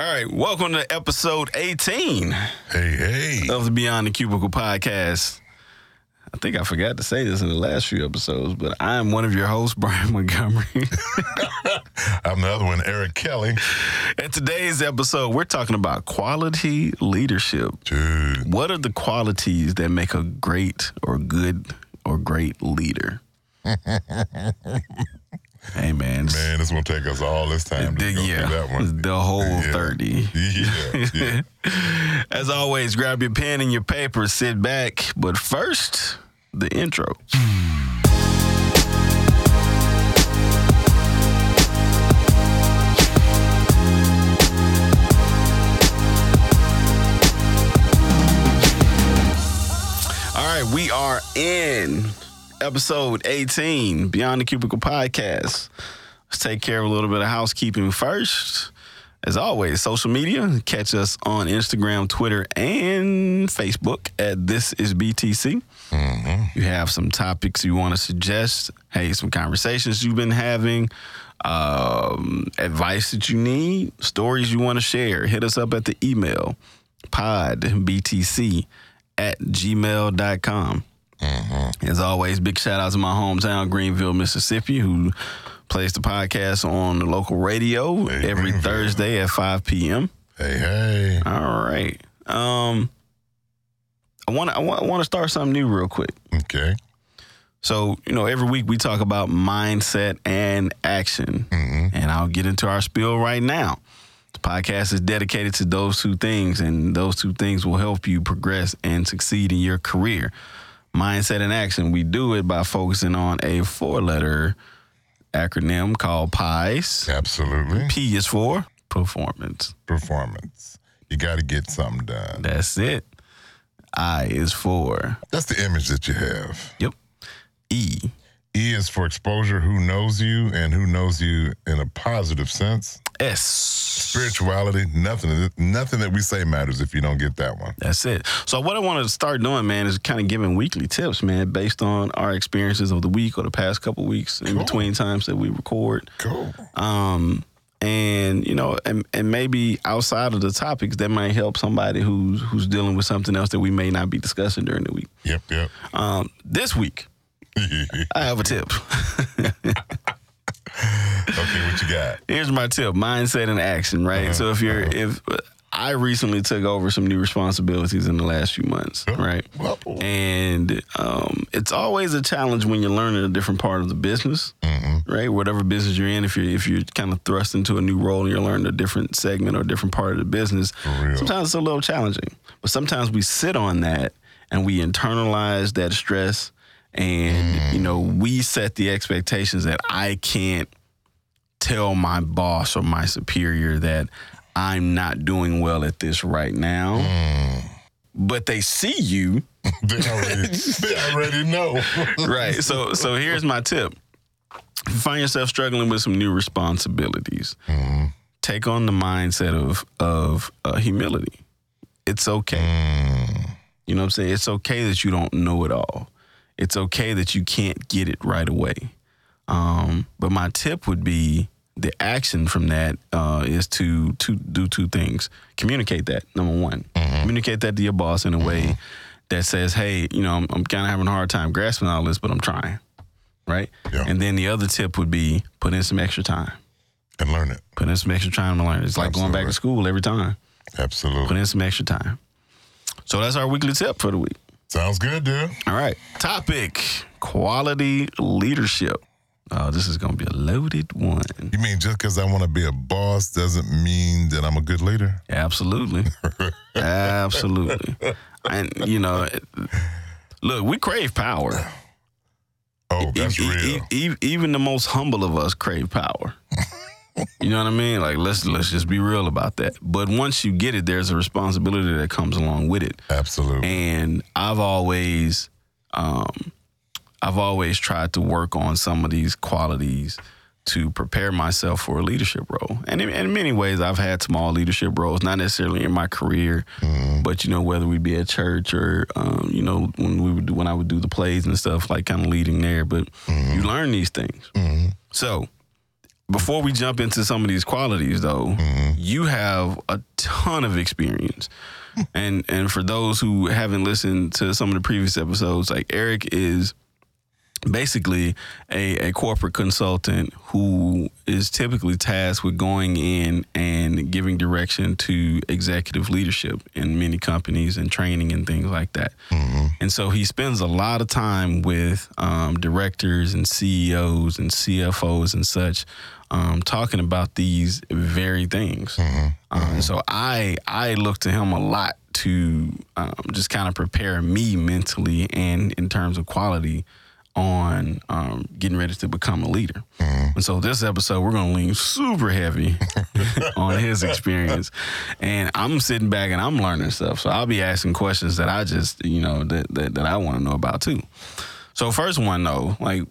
All right, welcome to episode 18 Hey, hey. of the Beyond the Cubicle podcast. I think I forgot to say this in the last few episodes, but I am one of your hosts, Brian Montgomery. I'm the other one, Eric Kelly. In today's episode, we're talking about quality leadership. Dude, What are the qualities that make a great or good or great leader? hey, man. man, this to take us all this time to go yeah, through that one. the whole Yeah. 30. Yeah, yeah. As always, grab your pen and your paper, sit back. But first, the intro. All right, we are in episode 18, Beyond the Cubicle podcast. Let's take care of a little bit of housekeeping first. As always, social media, catch us on Instagram, Twitter, and Facebook at This Is BTC. You have some topics you want to suggest, hey, some conversations you've been having, um, advice that you need, stories you want to share, hit us up at the email podbtc at gmail.com. As always, big shout out to my hometown, Greenville, Mississippi, who plays the podcast on the local radio Hey, every. Thursday at 5 p.m. Hey, hey. All right. Um, I want to I want, I want to start something new real quick. Okay. So, you know, every week we talk about mindset and action. And I'll get into our spiel right now. The podcast is dedicated to those two things, and those two things will help you progress and succeed in your career. Mindset and action. We do it by focusing on a four letter acronym called PIES. Absolutely. P is for performance. Performance. You got to get something done. That's it. I is for, That's the image that you have. yep, E. E is for exposure, who knows you and who knows you in a positive sense. S. Spirituality, nothing, nothing that we say matters if you don't get that one. That's it. So what I want to start doing, man, is kind of giving weekly tips, man, based on our experiences of the week or the past couple weeks in Cool. between times that we record. Cool. Um, and you know, and, and maybe outside of the topics that might help somebody who's who's dealing with something else that we may not be discussing during the week. Yep, yep. Um, this week, I have a tip. okay, what you got? Here's my tip: mindset and action. Right. Uh-huh, So if you're if I recently took over some new responsibilities in the last few months, right? Well, And um, it's always a challenge when you're learning a different part of the business, right? Whatever business you're in, if you're if you're kind of thrust into a new role and you're learning a different segment or a different part of the business, sometimes it's a little challenging. But sometimes we sit on that and we internalize that stress, and you mm. know we set the expectations that I can't tell my boss or my superior that I'm not doing well at this right now. Mm. But they see you they already, they already know. right. So so here's my tip. If you find yourself struggling with some new responsibilities, mm-hmm. take on the mindset of of uh, humility. It's okay. Mm. You know what I'm saying? It's okay that you don't know it all. It's okay that you can't get it right away. Um, but my tip would be the action from that uh, is to to do two things. Communicate that number one. Communicate that to your boss in a way that says, "Hey, you know, I'm, I'm kind of having a hard time grasping all this, but I'm trying." Right. Yeah. And then the other tip would be put in some extra time. and learn it. Put in some extra time to learn. It. It's like going back to school every time. Absolutely. Put in some extra time. So that's our weekly tip for the week. Sounds good, dude. All right. Topic quality leadership. Oh, this is going to be a loaded one. You mean just because I want to be a boss doesn't mean that I'm a good leader? Absolutely. Absolutely. And, you know, look, we crave power. Oh, that's E- e- real. e- even the most humble of us crave power. you know what I mean? Like let's let's just be real about that. But once you get it, there's a responsibility that comes along with it. Absolutely. And I've always, um, I've always tried to work on some of these qualities to prepare myself for a leadership role. And in, in many ways, I've had small leadership roles, not necessarily in my career, but you know, whether we be at church or um, you know, when we would do, when I would do the plays and stuff, like kind of leading there. But you learn these things. So before we jump into some of these qualities, though, mm-hmm. you have a ton of experience. Hmm. and and for those who haven't listened to some of the previous episodes, like Eric is basically a, a corporate consultant who is typically tasked with going in and giving direction to executive leadership in many companies and training and things like that. And so he spends a lot of time with um, directors and CEOs and CFOs and such. Um, talking about these very things, Um, so I I look to him a lot to um, just kind of prepare me mentally and in terms of quality on um, getting ready to become a leader. Mm-hmm. And so this episode, we're going to lean super heavy on his experience. And I'm sitting back and I'm learning stuff. So I'll be asking questions that I just, you know, that, that, that I want to know about too. So first one though, like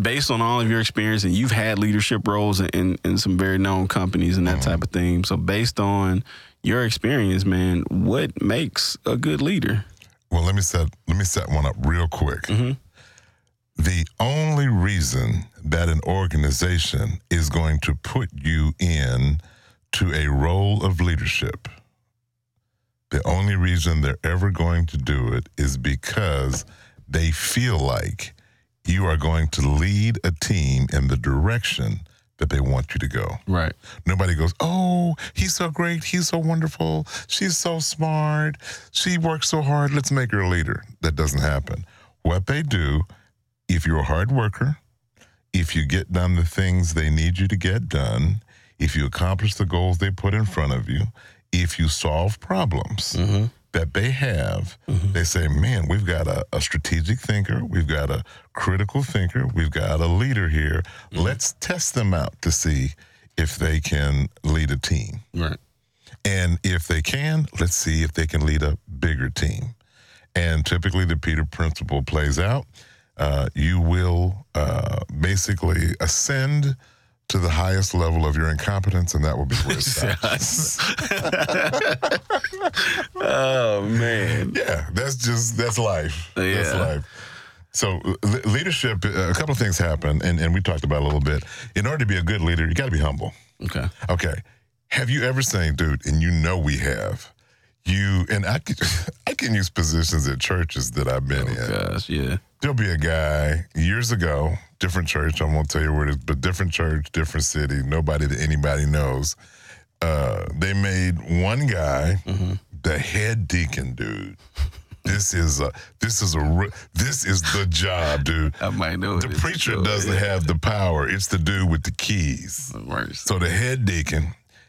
based on all of your experience and you've had leadership roles in, in some very known companies and that mm-hmm. type of thing. So based on your experience, man, what makes a good leader? Well, let me set let me set one up real quick. Mm-hmm. The only reason that an organization is going to put you in to a role of leadership, the only reason they're ever going to do it is because they feel like you are going to lead a team in the direction that they want you to go. Right. Nobody goes, Oh, he's so great. He's so wonderful. She's so smart. She works so hard. Let's make her a leader. That doesn't happen. What they do, if you're a hard worker, if you get done the things they need you to get done, if you accomplish the goals they put in front of you, if you solve problems mm-hmm. that they have, mm-hmm. they say, man, we've got a, a strategic thinker, we've got a critical thinker, we've got a leader here. Mm-hmm. Let's test them out to see if they can lead a team. Right. And if they can, let's see if they can lead a bigger team. And typically, the Peter principle plays out. Uh, you will uh, basically ascend to the highest level of your incompetence, and that will be where it stops. oh man. yeah, that's just that's life. That's life. So le- leadership, uh, a couple of things happen, and, and we talked about a little bit. In order to be a good leader, you got to be humble. Okay. Okay. Have you ever seen, dude, and you know we have, you, and I can, I can use positions at churches that I've been in. Gosh, yeah. There'll be a guy years ago, different church, I won't tell you where it is, but different church, different city, nobody that anybody knows. Uh, they made one guy the head deacon, dude. This is a this is a this is the job, dude. I might know The preacher So, doesn't yeah. have the power. It's the dude with the keys. Right. So the head deacon,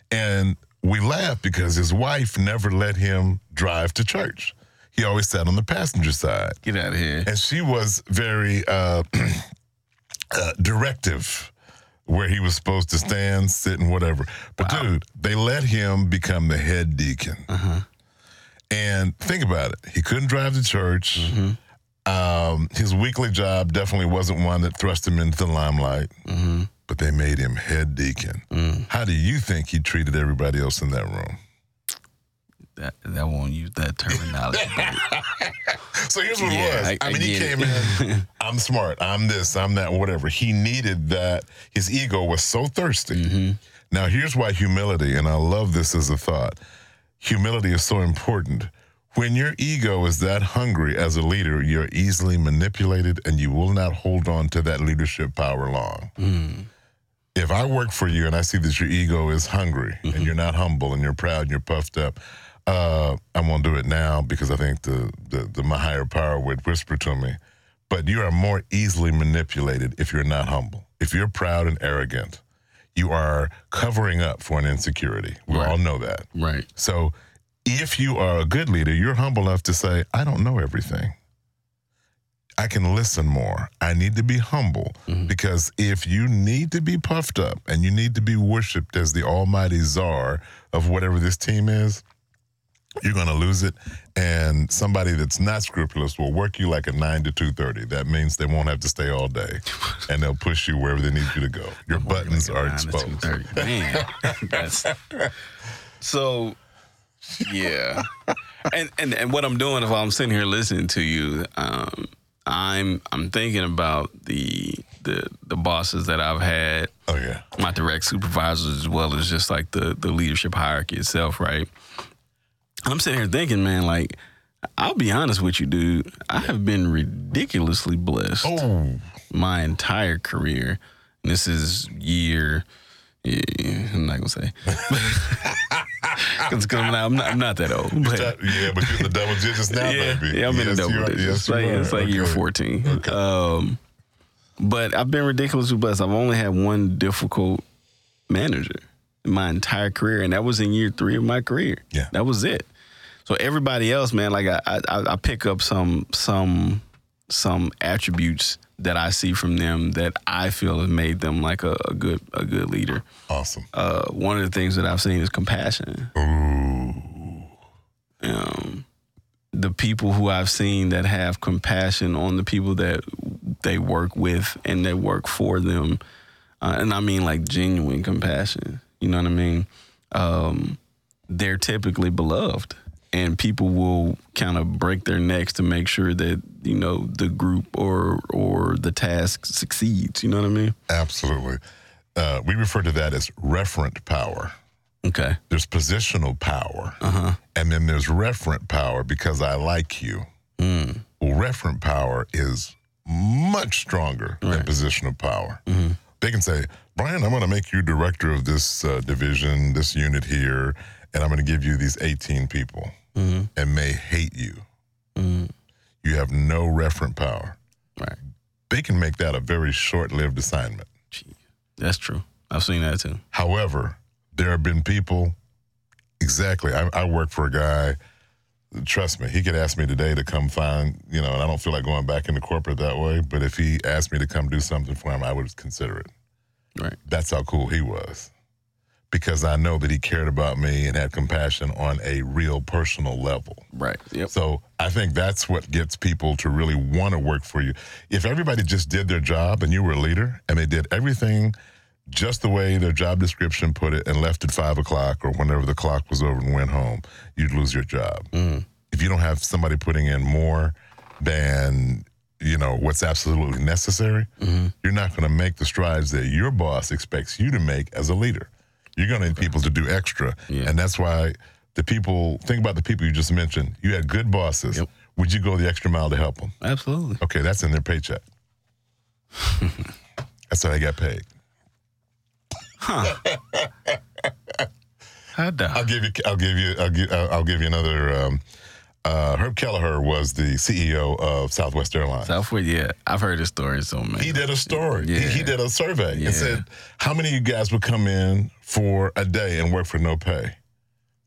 and we laugh because his wife never let him drive to church. He always sat on the passenger side, Get out of here. and she was very uh, uh, directive where he was supposed to stand, sit, and whatever. But dude, they let him become the head deacon. And think about it. He couldn't drive to church. Um, his weekly job definitely wasn't one that thrust him into the limelight, but they made him head deacon. How do you think he treated everybody else in that room? That that won't use that terminology. So here's what Yeah, it was. I- I, I mean, he came it. in, I'm smart, I'm this, I'm that, whatever. He needed that. His ego was so thirsty. Mm-hmm. Now, here's why humility, and I love this as a thought humility is so important. When your ego is that hungry as a leader, you're easily manipulated and you will not hold on to that leadership power long. Mm. If I work for you and I see that your ego is hungry Mm-hmm. and you're not humble and you're proud and you're puffed up, uh, I won't do it now because I think the, the, the my higher power would whisper to me. But you are more easily manipulated if you're not humble. If you're proud and arrogant, you are covering up for an insecurity. We Right. all know that. right. So if you are a good leader, you're humble enough to say, I don't know everything. I can listen more. I need to be humble because if you need to be puffed up and you need to be worshiped as the almighty czar of whatever this team is, you're going to lose it. And somebody that's not scrupulous will work you like a 9 to 2.30. That means they won't have to stay all day and they'll push you wherever they need you to go. Your buttons Like are exposed. 2:30. Man, that's so. Yeah, and and and what I'm doing if I'm sitting here listening to you, um, I'm I'm thinking about the the the bosses that I've had, Oh yeah. my direct supervisors, as well as just like the the leadership hierarchy itself, right? I'm sitting here thinking, man, like I'll be honest with you, dude. I have been ridiculously blessed Oh. my entire career. And this is year. Yeah, I'm not gonna say. Because I'm, not- I'm not, I'm not that old. But yeah, but you're the double digits now, yeah, baby. yeah, I'm in the double digits. Yes, it's like, it's like year Okay. 14. Um, but I've been ridiculously blessed. I've only had one difficult manager in my entire career, and that was in year three of my career. Yeah. that was it. So everybody else, man, like I, I, I pick up some some some attributes that I see from them that I feel have made them like a, a good a good leader. Awesome. Uh, one of the things that I've seen is compassion. Ooh. um, the people who I've seen that have compassion on the people that they work with and that work for them, uh, and I mean like genuine compassion. You know what I mean? Um, they're typically beloved, and people will kind of break their necks to make sure that you know the group or or the task succeeds. You know what I mean? Absolutely. Uh, we refer to that as referent power. Okay. There's positional power, Uh huh. and then there's referent power because I like you. Mm. Well, referent power is much stronger than Right. positional power. Mhm. They can say, Brian, I'm going to make you director of this uh, division, this unit here, and I'm going to give you these 18 people, Mm. and may hate you. Mm. You have no referent power. Right. They can make that a very short lived assignment. That's true. I've seen that too. However, there have been people, exactly. I, I work for a guy, trust me, he could ask me today to come find, you know, and I don't feel like going back into corporate that way, but if he asked me to come do something for him, I would consider it. Right. That's how cool he was. Because I know that he cared about me and had compassion on a real personal level. Right. Yep. So I think that's what gets people to really want to work for you. If everybody just did their job and you were a leader and they did everything just the way their job description put it and left at five o'clock or whenever the clock was over and went home, you'd lose your job. Mm. If you don't have somebody putting in more than you know what's absolutely necessary, hmm you're not going to make the strides that your boss expects you to make as a leader. You're going to need people to do extra. Yeah. And that's why the people, think about the people you just mentioned. You had good bosses. Yep. Would you go the extra mile to help them? Absolutely. Okay, that's in their paycheck. that's how they got paid. Huh. I'll give you, I'll give you, I'll give, I'll I'll give you another. Um, uh, Herb Kelleher was the CEO of Southwest Airlines. Southwest, yeah. I've heard his story so many. He did a story. He, Yeah. he did a survey Yeah. and said, "How many of you guys would come in for a day and work for no pay?"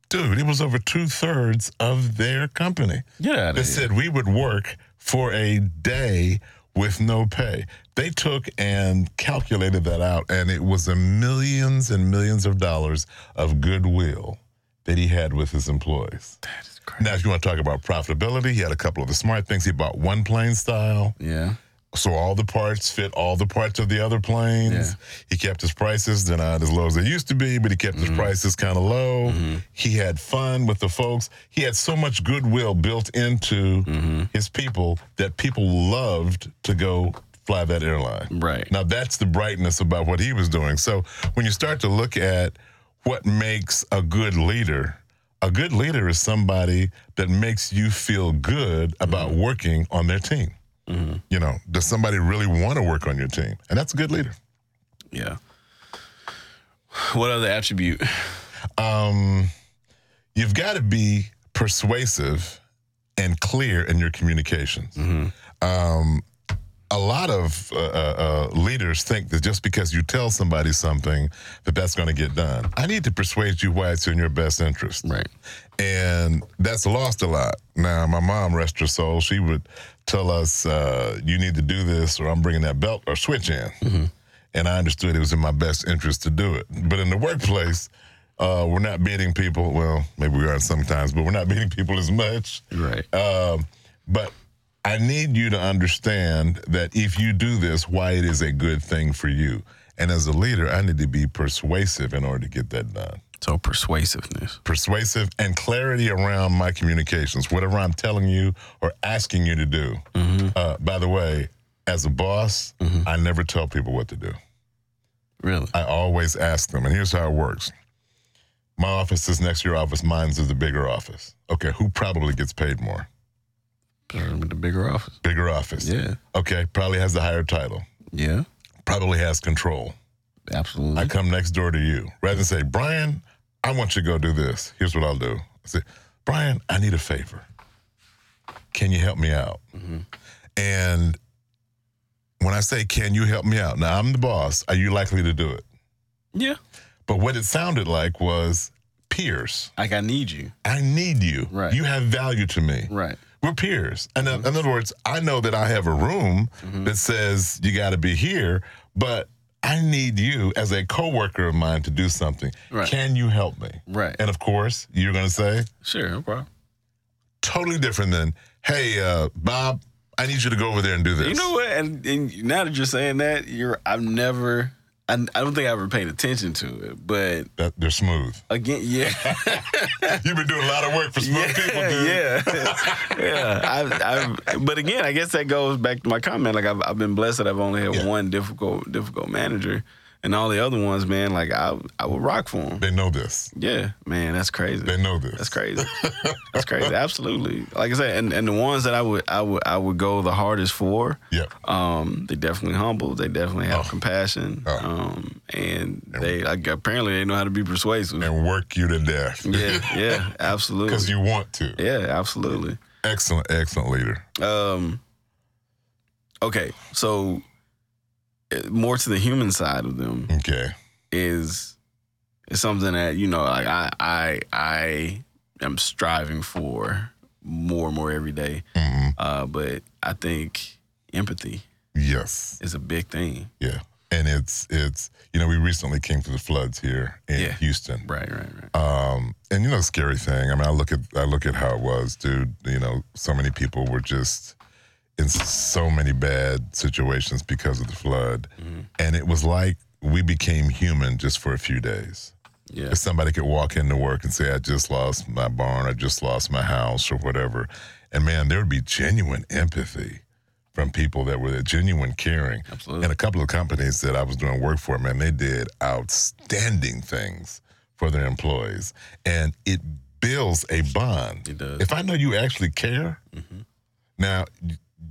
Dude, it was over two thirds of their company Yeah, out that of here. said we would work for a day with no pay. They took and calculated that out, and it was a millions and millions of dollars of goodwill that he had with his employees. That is crazy. Now, if you want to talk about profitability, he had a couple of the smart things. He bought one plane style. Yeah. So all the parts fit all the parts of the other planes. Yeah. He kept his prices, they're not as low as they used to be, but he kept his mm-hmm. prices kind of low. Mm-hmm. He had fun with the folks. He had so much goodwill built into mm-hmm. his people that people loved to go fly that airline. Right. Now that's the brightness about what he was doing. So when you start to look at what makes a good leader, a good leader is somebody that makes you feel good about working on their team. You know, does somebody really want to work on your team? And that's a good leader. Yeah. What other attribute? Um, you've got to be persuasive and clear in your communications. Um, a lot of uh, uh, uh, leaders think that just because you tell somebody something, that that's going to get done. I need to persuade you why it's in your best interest. Right. and that's lost a lot. Now, my mom, rest her soul, she would tell us, uh, "You need to do this, or I'm bringing that belt or switch in." And I understood it was in my best interest to do it. But in the workplace, uh, we're not beating people. Well, maybe we are sometimes, but we're not beating people as much. Right. Um, but I need you to understand that if you do this, why it is a good thing for you. And as a leader, I need to be persuasive in order to get that done So persuasiveness. persuasive and clarity around my communications, whatever I'm telling you or asking you to do. Uh, by the way, As a boss, Mhm. I never tell people what to do. Really? I always ask them, and here's how it works. My office is next to your office. Mine's is the bigger office. Okay, who probably gets paid more? Bigger office. Bigger office. Yeah. Okay, probably has the higher title. Yeah. Probably has control. Absolutely. I come next door to you. Rather than say, Brian, I want you to go do this. Here's what I'll do. I say, Brian, I need a favor. Can you help me out? Mhm. And when I say, Can you help me out? Now, I'm the boss. Are you likely to do it? yeah. But what it sounded like was peers. Like I need you. I need you. Right. You have value to me. Right. We're peers. And in, in other words, I know that I have a room Mhm. that says you got to be here, but I need you as a coworker of mine to do something. Right. Can you help me? Right. And of course, you're going to say Sure. No problem. totally different than, "Hey, uh, Bob, I need you to go over there and do this." You know what? And, and now that you're saying that, you're I've never I, I don't think I ever paid attention to it. But that they're smooth. again, yeah. You've been doing a lot of work for smooth yeah, people, dude. yeah, yeah. I've, I've, but again, I guess that goes back to my comment. Like I've, I've been blessed that I've only had Yeah. one difficult, difficult manager, and all the other ones, man, like I, I would rock for them. They know this. Yeah, man, that's crazy. They know this. That's crazy. That's crazy. Absolutely. Like I said, and, and the ones that I would, I would, I would go the hardest for. Yep. Um, they definitely humble. They definitely have Oh. compassion. Oh. Um, and they like apparently they know how to be persuasive. And work you to death. Yeah, yeah, absolutely. Because you want to. yeah, absolutely. Excellent, excellent leader. Um, okay, so more to the human side of them Okay. is is something that you know, like I I I am striving for more and more every day. hmm Uh, but I think empathy Yes. is a big thing. Yeah. And it's it's you know we recently came through the floods here in Yeah. Houston. Right, right, right. Um, and you know, scary thing. I mean, I look at I look at how it was, dude. You know, so many people were just in so many bad situations because of the flood, Mhm. and it was like we became human just for a few days. Yeah, If somebody could walk into work and say, "I just lost my barn, I just lost my house, or whatever," and man, there would be genuine empathy from people that were there, genuine caring. absolutely. And a couple of companies that I was doing work for, man, they did outstanding things for their employees. And it builds a bond. It does. If I know you actually care, Mhm. now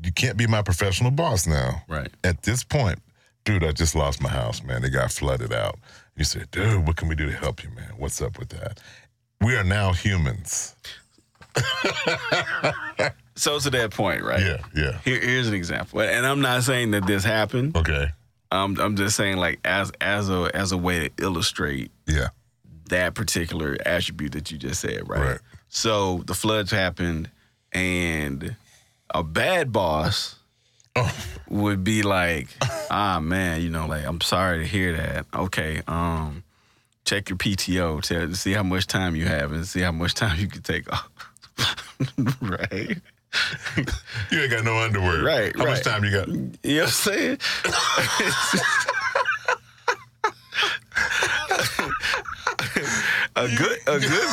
you, can't be my professional boss now. Right. At this point, dude, I just lost my house, man. They got flooded out. You said, dude, what can we do to help you, man? What's up with that? We are now humans. So to that point, right? Yeah, yeah. Here, here's an example, and I'm not saying that this happened. Okay. I'm, I'm just saying like as as a as a way to illustrate Yeah. that particular attribute that you just said, right? Right. So the floods happened, and a bad boss Oh, would be like, ah man, you know, like I'm sorry to hear that. Okay, um, check your PTO to see how much time you have and see how much time you can take off. right. you ain't got no underwear. Right, How much time you got? You know what I'm saying? a good a good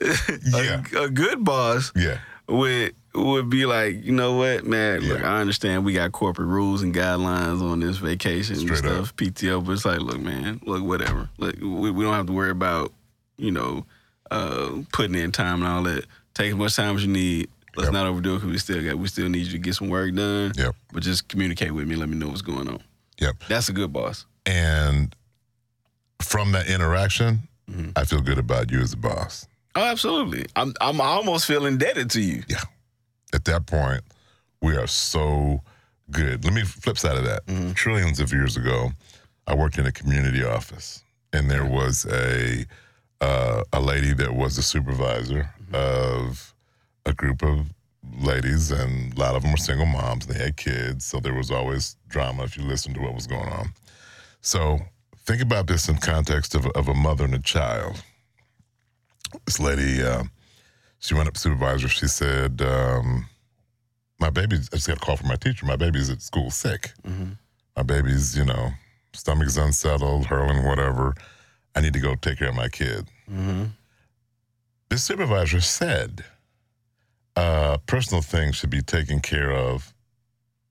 Yeah. a, a good boss Yeah. Would would be like, you know what, man, look, I understand we got corporate rules and guidelines on this vacation Straight and up. stuff, PTO, but it's like, look, man, look, whatever. Look, we, we don't have to worry about, you know, uh, putting in time and all that. Take as much time as you need. Let's Yep. not overdo it because we still got we still need you to get some work done. Yep. But just communicate with me. Let me know what's going on. Yep. That's a good boss. And from that interaction, Mhm. I feel good about you as a boss. Oh, absolutely. I'm I'm almost feel indebted to you. Yeah. At that point, we are so good. Let me flip side of that. Mhm. Trillions of years ago, I worked in a community office, and there was a uh, a lady that was the supervisor of a group of ladies, and a lot of them were single moms. And they had kids, so there was always drama if you listened to what was going on. So think about this in context of, of a mother and a child. This lady, uh, she went up to supervisor. She said, um, "My baby, I just got a call from my teacher. My baby's at school sick. Mhm. My baby's, you know, stomach's unsettled, hurling, whatever. I need to go take care of my kid." Mm-hmm. The supervisor said, uh, "Personal things should be taken care of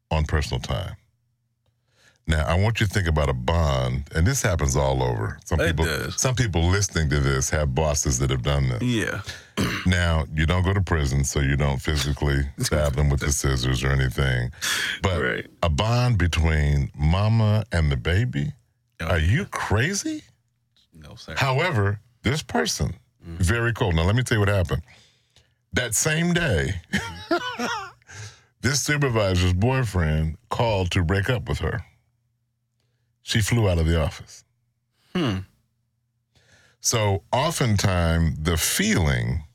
on personal time. Now, I want you to think about a bond, and this happens all over. Some It people, does. some people listening to this have bosses that have done this. Yeah. Now, you don't go to prison, so you don't physically stab them with the scissors or anything. But Right. a bond between mama and the baby, Oh, are you crazy? No, sir. However, this person, mm-hmm. very cool. Now, let me tell you what happened. That same day, mm-hmm. this supervisor's boyfriend called to break up with her. She flew out of the office. Hmm. So, oftentimes, the feeling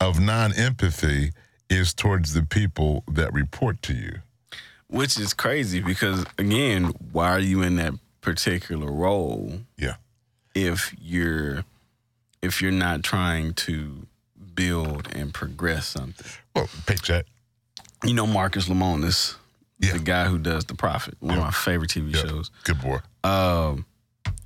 of non empathy is towards the people that report to you. Which is crazy because again, why are you in that particular role Yeah. if you're if you're not trying to build and progress something? Well, paycheck. You know Marcus Lemonis, Yeah. the guy who does The Profit, one Yeah. of my favorite TV Yeah. shows. Good boy. Um,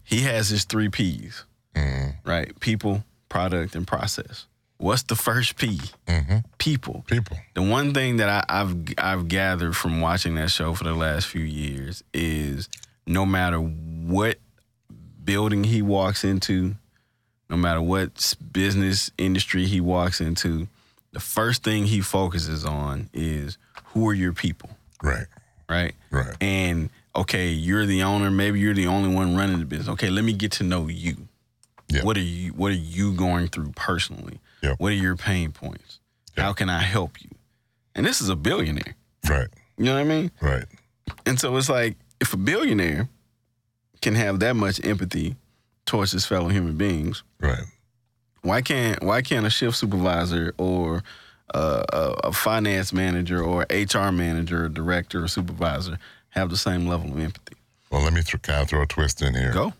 he has his three P's, Mm right? People, product, and process. What's the first P? hmm. People. People. The one thing that I, I've I've gathered from watching that show for the last few years is no matter what building he walks into, no matter what business industry he walks into, the first thing he focuses on is who are your people, Right. right? Right. And okay, you're the owner. Maybe you're the only one running the business. Okay, let me get to know you. Yeah. What are you What are you going through personally? Yeah. What are your pain points? Yeah. How can I help you? And this is a billionaire. Right. You know what I mean? Right. And so it's like if a billionaire can have that much empathy towards his fellow human beings, Right. why can't why can't a shift supervisor or uh, a, a finance manager or HR manager or director or supervisor have the same level of empathy? Well, let me th- kind of throw a twist in here. Go.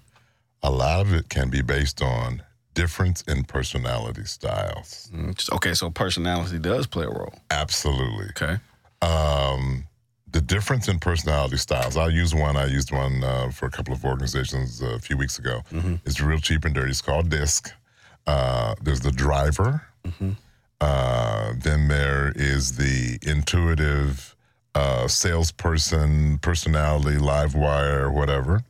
A lot of it can be based on difference in personality styles. Mm, Okay, so personality does play a role. Absolutely. Okay. Um, the difference in personality styles. I'll use one. I used one uh, for a couple of organizations uh, a few weeks ago. It's real cheap and dirty. It's called DISC. Uh, there's the driver. Uh, then there is the intuitive uh, salesperson, personality, live wire, whatever.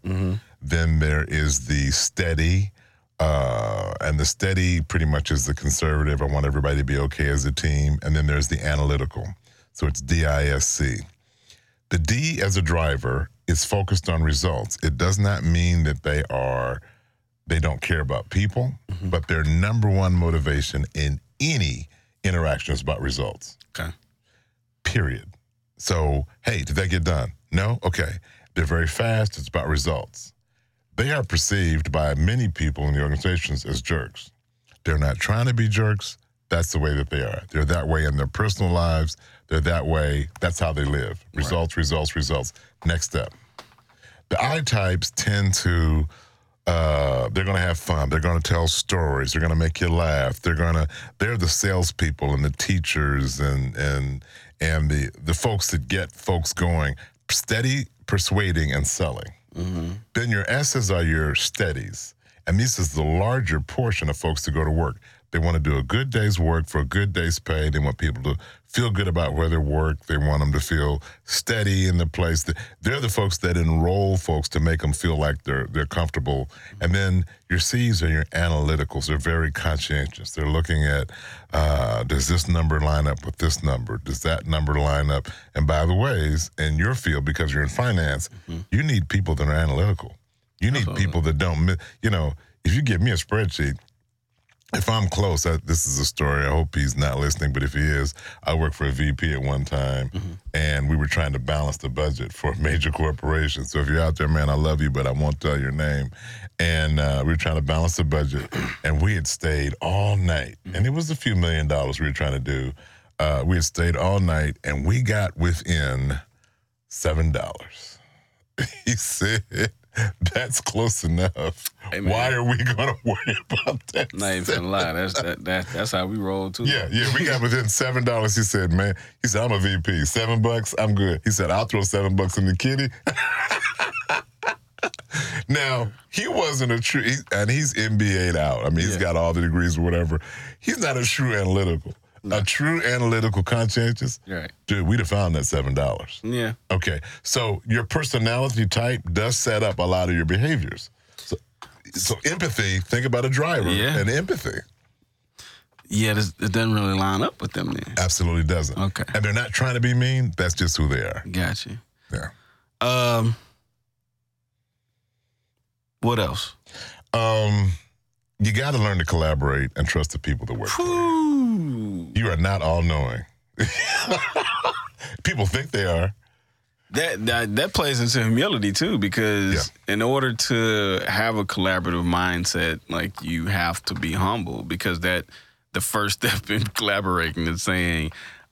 Then there is the steady. Uh, and the steady pretty much is the conservative. I want everybody to be okay as a team. And then there's the analytical. So it's DISC. The D as a driver is focused on results. It does not mean that they are they don't care about people, but their number one motivation in any interaction is about results. Okay. Period. So, hey, did that get done? No? Okay. They're very fast. It's about results. They are perceived by many people in the organizations as jerks. They're not trying to be jerks. That's the way that they are. They're that way in their personal lives. They're that way. That's how they live. Results, results, results. Next step. The I types tend to uh, they're going to have fun. They're going to tell stories. They're going to make you laugh. They're going to they're the salespeople and the teachers and and and the the folks that get folks going. Steady persuading and selling. Mm-hmm. Then your S's are your steadies. And this is the larger portion of folks to go to work. They want to do a good day's work for a good day's pay. They want people to feel good about where they work. They want them to feel steady in the place. They're the folks that enroll folks to make them feel like they're they're comfortable. And then your C's are your analyticals. They're very conscientious. They're looking at uh, does this number line up with this number? Does that number line up? And by the ways, in your field, because you're in finance, you need people that are analytical. You need people that don't, you know, if you give me a spreadsheet, if I'm close, I, this is a story. I hope he's not listening, but if he is, I worked for a VP at one time, and we were trying to balance the budget for a major corporation. So if you're out there, man, I love you, but I won't tell your name. And uh, we were trying to balance the budget, and we had stayed all night, and it was a few million dollars we were trying to do. Uh, we had stayed all night, and we got within seven dollars. he said, "That's close enough. Hey. Why are we going to worry about that?" Not even gonna lie. That's that, that that's how we roll too. Yeah, yeah, we got within seven dollars. He said, "Man," he said, "I'm a VP. Seven bucks, I'm good." He said, "I'll throw seven bucks in the kitty." now he wasn't a true, he, and he's MBA'd out. I mean, he's Yeah. got all the degrees or whatever. He's not a true analytical. A true analytical conscientious, Right. dude, we'd have found that seven dollars. Yeah. Okay, so your personality type does set up a lot of your behaviors. So, so empathy. Think about a driver Yeah. and empathy. Yeah, this, it doesn't really line up with them then. Absolutely doesn't. Okay. And they're not trying to be mean. That's just who they are. Gotcha. Yeah. Um, what else? Um, you got to learn to collaborate and trust the people that work. for you. You are not all knowing. people think they are. That, that that plays into humility too, because in order to have a collaborative mindset, like you have to be humble, because that the first step in collaborating is saying,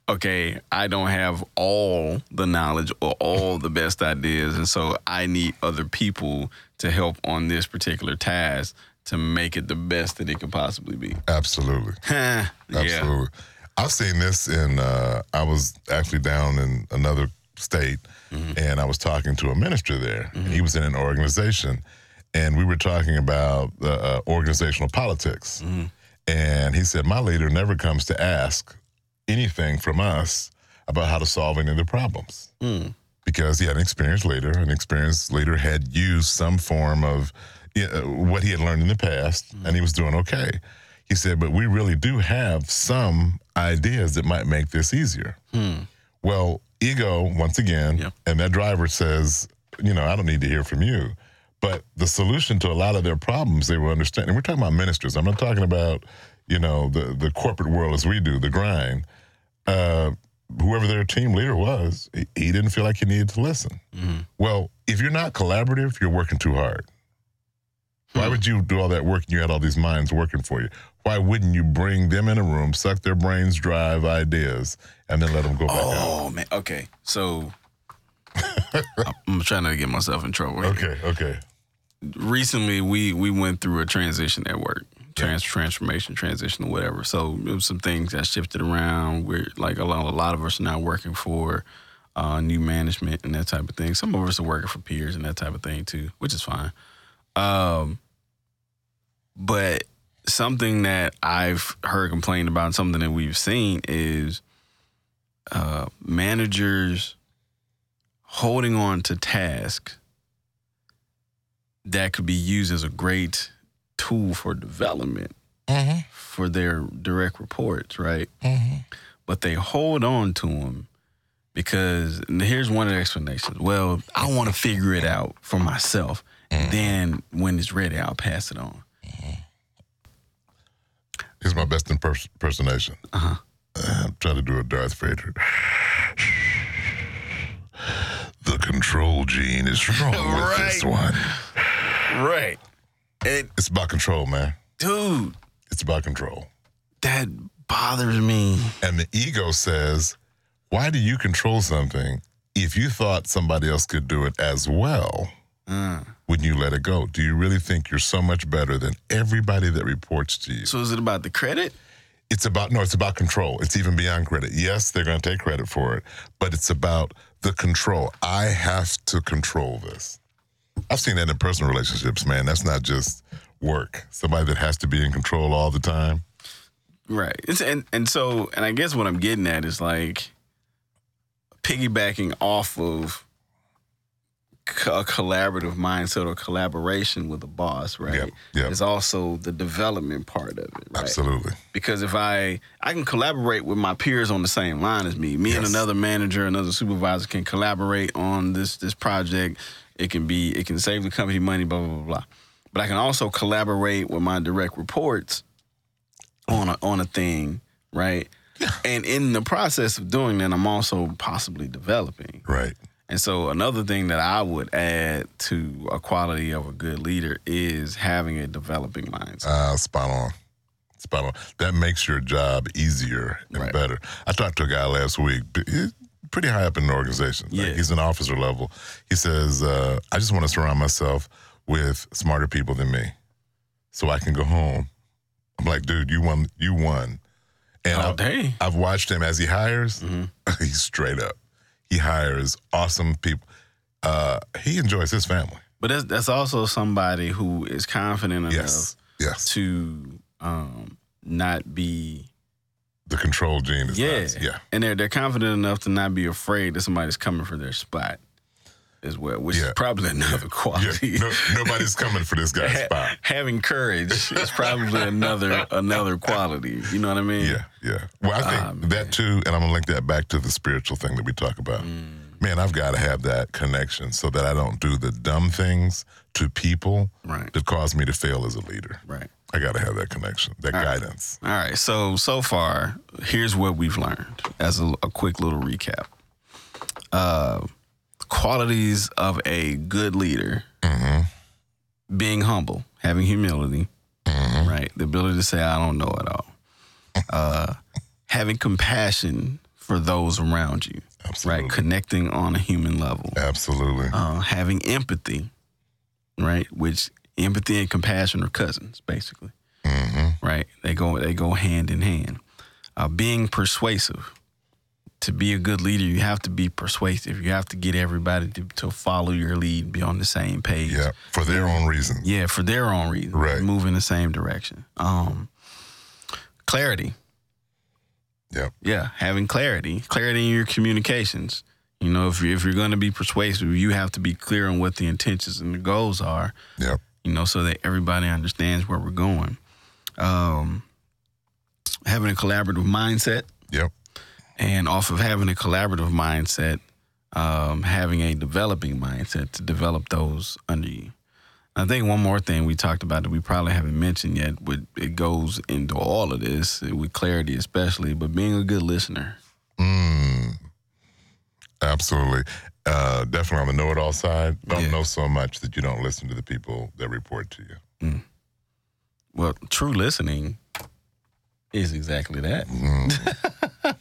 okay, I don't have all the knowledge or all the best ideas, and so I need other people to help on this particular task to make it the best that it could possibly be. Absolutely. yeah. Absolutely. I've seen this in, uh, I was actually down in another state and I was talking to a minister there. And he was in an organization and we were talking about uh, uh, organizational politics. And he said, My leader never comes to ask anything from us about how to solve any of the problems. Mm. Because he had an experienced leader, an experienced leader had used some form of know, what he had learned in the past, and he was doing okay. He said, but we really do have some ideas that might make this easier. Well, ego, once again, Yep. and that driver says, you know, I don't need to hear from you. But the solution to a lot of their problems, they were understanding. We're talking about ministers. I'm not talking about, you know, the, the corporate world as we do, the grind. Uh, whoever their team leader was, he, he didn't feel like he needed to listen. Well, if you're not collaborative, you're working too hard. Why would you do all that work and you had all these minds working for you? Why wouldn't you bring them in a room, suck their brains, drive ideas, and then let them go back out? Oh man. Okay. So I'm trying to get myself in trouble. here. Okay, okay. recently we we went through a transition at work trans transformation transition or whatever so it was some things that shifted around we're like a lot, a lot of us are now working for uh, new management and that type of thing some of us are working for peers and that type of thing too which is fine um but something that i've heard complained about something that we've seen is uh managers holding on to tasks that could be used as a great tool for development Mm-hmm, for their direct reports, right? mm-hmm. But they hold on to them because here's one of the explanations. Well, I want to figure it out for myself. Then when it's ready, I'll pass it on. Here's my best impers- impersonation. Uh-huh. Uh, I'm trying to do a Darth Vader. The control gene is strong with this one. Right. And It's about control, man. dude, It's about control. that bothers me. And the ego says, why do you control something if you thought somebody else could do it as well? Uh, Wouldn't you let it go? Do you really think you're so much better than everybody that reports to you? so is it about the credit? It's about no, it's about control. It's even beyond credit. Yes, they're going to take credit for it, but it's about the control. I have to control this. I've seen that in personal relationships, man. That's not just work. Somebody that has to be in control all the time. Right. It's, and and so and I guess what I'm getting at is like piggybacking off of a collaborative mindset or collaboration with a boss, right? Yep, yep. Is also the development part of it, right? Absolutely. Because if I I can collaborate with my peers on the same line as me, me and another manager, another supervisor can collaborate on this this project. It can be it can save the company money, blah blah blah blah. But I can also collaborate with my direct reports on a on a thing, right? And in the process of doing that, I'm also possibly developing. Right. And so another thing that I would add to a quality of a good leader is having a developing mindset. Uh, spot on. Spot on. That makes your job easier and Right. better. I talked to a guy last week, pretty high up in the organization. Like, Yeah. he's an officer level. He says, uh, I just want to surround myself with smarter people than me so I can go home. I'm like, dude, you won. You won. And oh, I, dang. I've watched him as he hires. Mhm. he's straight up. He hires awesome people. Uh, he enjoys his family. But that's that's also somebody who is confident enough Yes. Yes. to um, not be the control gene is Yeah. Yeah. and they're they're confident enough to not be afraid that somebody's coming for their spot as well, which Yeah. is probably another Yeah. quality. No, nobody's coming for this guy's spot. Having courage is probably another another quality. You know what I mean? Yeah, yeah. Well, I think Ah, that too, and I'm gonna link that back to the spiritual thing that we talk about. Mm. Man, I've got to have that connection so that I don't do the dumb things to people Right. that cause me to fail as a leader. Right. I got to have that connection, that guidance. All right. So so far, here's what we've learned as a, a quick little recap. Uh, qualities of a good leader: being humble, having humility, right? The ability to say, "I don't know it all." Uh, having compassion for those around you, Absolutely. right? Connecting on a human level. Absolutely. Uh, having empathy, right? Which empathy and compassion are cousins, basically hmm right? They go they go hand in hand. Uh, being persuasive. To be a good leader, you have to be persuasive. You have to get everybody to, to follow your lead, be on the same page. Yeah, for their own reasons. Yeah, for their own reasons. Right. Move in the same direction. Um, clarity. Yep. Yeah, having clarity, clarity in your communications. You know, if you're, if you're going to be persuasive, you have to be clear on what the intentions and the goals are Yep. you know, so that everybody understands where we're going. Um, having a collaborative mindset, Yep. And off of having a collaborative mindset, um, having a developing mindset to develop those under you. I think one more thing we talked about that we probably haven't mentioned yet, but it goes into all of this with clarity, especially, but being a good listener. Mm. Absolutely. Uh, definitely on the know-it-all side. Don't Yeah. know so much that you don't listen to the people that report to you. Well, true listening is exactly that. Mm.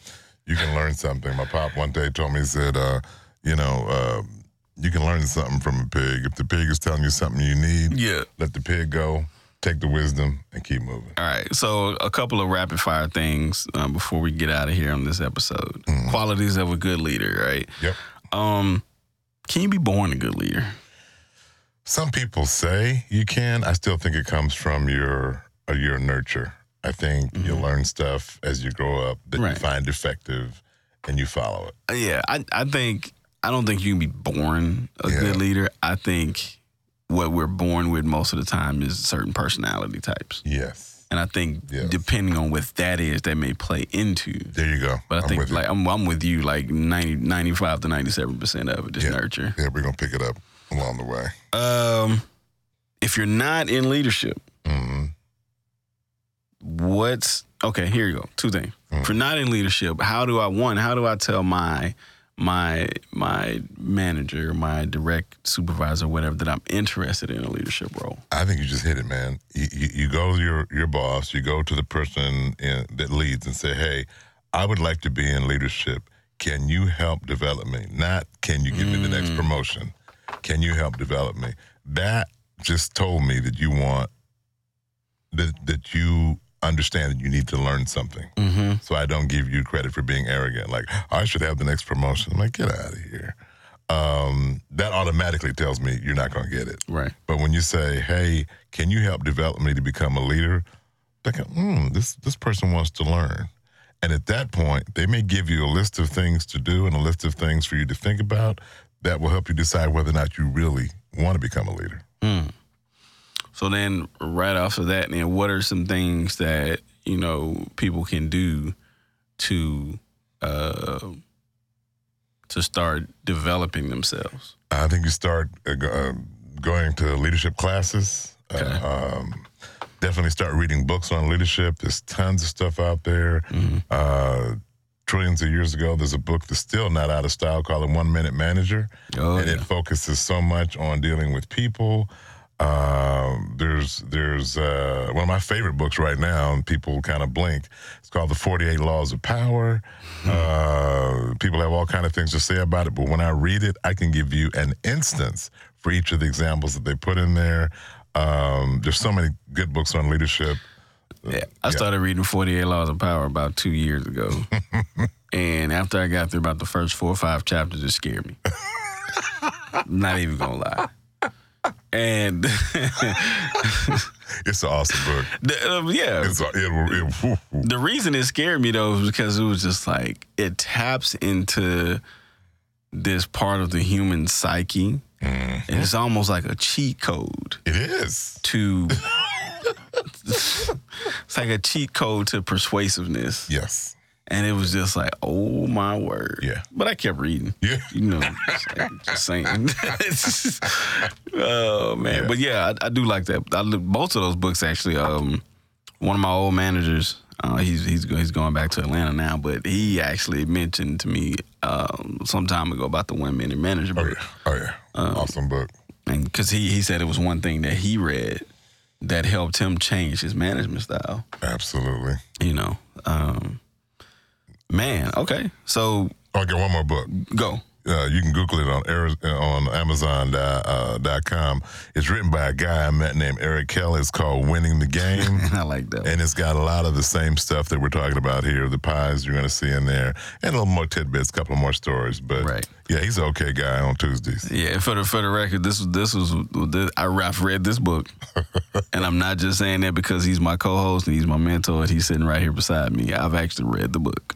you can learn something. My pop one day told me, he said, uh, you know, um, you can learn something from a pig. If the pig is telling you something you need, Yeah. let the pig go, take the wisdom, and keep moving. All right. So, a couple of rapid fire things um, before we get out of here on this episode. Qualities of a good leader, right? Yep. Um, can you be born a good leader? Some people say you can. I still think it comes from your uh, your nurture. I think you learn stuff as you grow up that you find effective, and you follow it. Uh, Yeah, I, I think I don't think you can be born a Yeah. good leader. I think what we're born with most of the time is certain personality types, Yes. and I think Yes. depending on what that is, that may play into. There you go. But I I'm think like I'm, I'm with you, like 90, 95 to ninety seven percent of it is Yeah. nurture. yeah, we're gonna pick it up along the way. Um, if you're not in leadership, hmm what's okay? Here you go. Two things. Mm. If you're not in leadership, how do I one? How do I tell my my my manager, my direct supervisor, whatever, that I'm interested in a leadership role? I think you just hit it, man. You, you, you go to your, your boss, you go to the person in, that leads and say, hey, I would like to be in leadership. Can you help develop me? Not can you give me the next mm. promotion? Can you help develop me? That just told me that you want, that, that you understand that you need to learn something. Mm-hmm. So I don't give you credit for being arrogant. Like, I should have the next promotion. I'm like, get out of here. Um, that automatically tells me you're not going to get it. Right. But when you say, "Hey, can you help develop me to become a leader?" They go, "Hmm, this this person wants to learn." And at that point, they may give you a list of things to do and a list of things for you to think about that will help you decide whether or not you really want to become a leader. Mm. So then, right off of that, then what are some things that you know people can do to uh, to start developing themselves? I think you start uh, uh, going to leadership classes. Okay. Uh, um, definitely start reading books on leadership. There's tons of stuff out there. Mhm. Uh, trillions of years ago, there's a book that's still not out of style called The One Minute Manager. Oh and yeah. it focuses so much on dealing with people. Um, there's there's uh, one of my favorite books right now, and people kind of blink. It's called The 48 Laws of Power. Uh, people have all kind of things to say about it, but when I read it, I can give you an instance for each of the examples that they put in there. Um, there's so many good books on leadership. Yeah, I started reading 48 Laws of Power about two years ago. and after I got through about the first four or five chapters, it scared me. Not even gonna lie. And It's an awesome book. The- uh, yeah. It's a, it, it. The reason it scared me though was because it was just like it taps into this part of the human psyche. And it's almost like a cheat code it is. to it's like a cheat code to persuasiveness. Yes. And it was just like, oh my word. Yeah. But I kept reading. Yeah. You know, just, like, just saying. Just- oh man. Yeah. But yeah, I, I do like that. I look, both of those books actually. Um, one of my old managers, uh, he's he's he's going back to Atlanta now, but he actually mentioned to me um, some time ago about the one minute manager Oh yeah. Oh yeah. awesome book. and because he he said it was one thing that he read that helped him change his management style. Absolutely. You know, um, man. Okay, so Oh, I get one more book. go. Uh, you can Google it on Ari- uh, on Amazon uh. It's written by a guy I met named Eric Kelly. It's called Winning the Game. I like that. And it's got a lot of the same stuff that we're talking about here. The pies you're going to see in there, and a little more tidbits, a couple more stories. But Right. yeah, he's an okay guy on Tuesdays. Yeah, for the for the record, this was this was this, I, I've read this book, and I'm not just saying that because he's my co-host and he's my mentor and he's sitting right here beside me. I've actually read the book.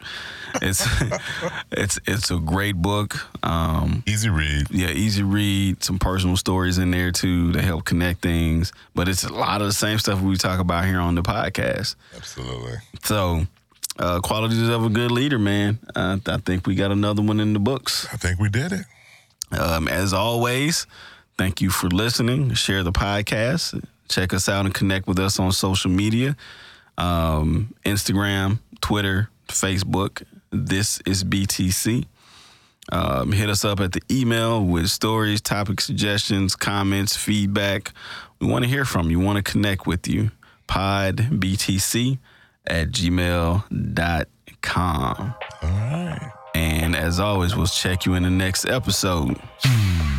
It's it's it's a great book. Um, Easy read. yeah, easy read. Some personal stories in there too to help connect things. But it's a lot of the same stuff we talk about here on the podcast. Absolutely. So, uh, qualities of a good leader, man. Uh, I think we got another one in the books. I think we did it. Um, as always, thank you for listening. Share the podcast. Check us out and connect with us on social media um, Instagram, Twitter, Facebook. This is BTC. Um, hit us up at the email with stories, topic suggestions, comments, feedback. We want to hear from you. Want to connect with you. Podbtc at gmail.com. All right. And as always, we'll check you in the next episode.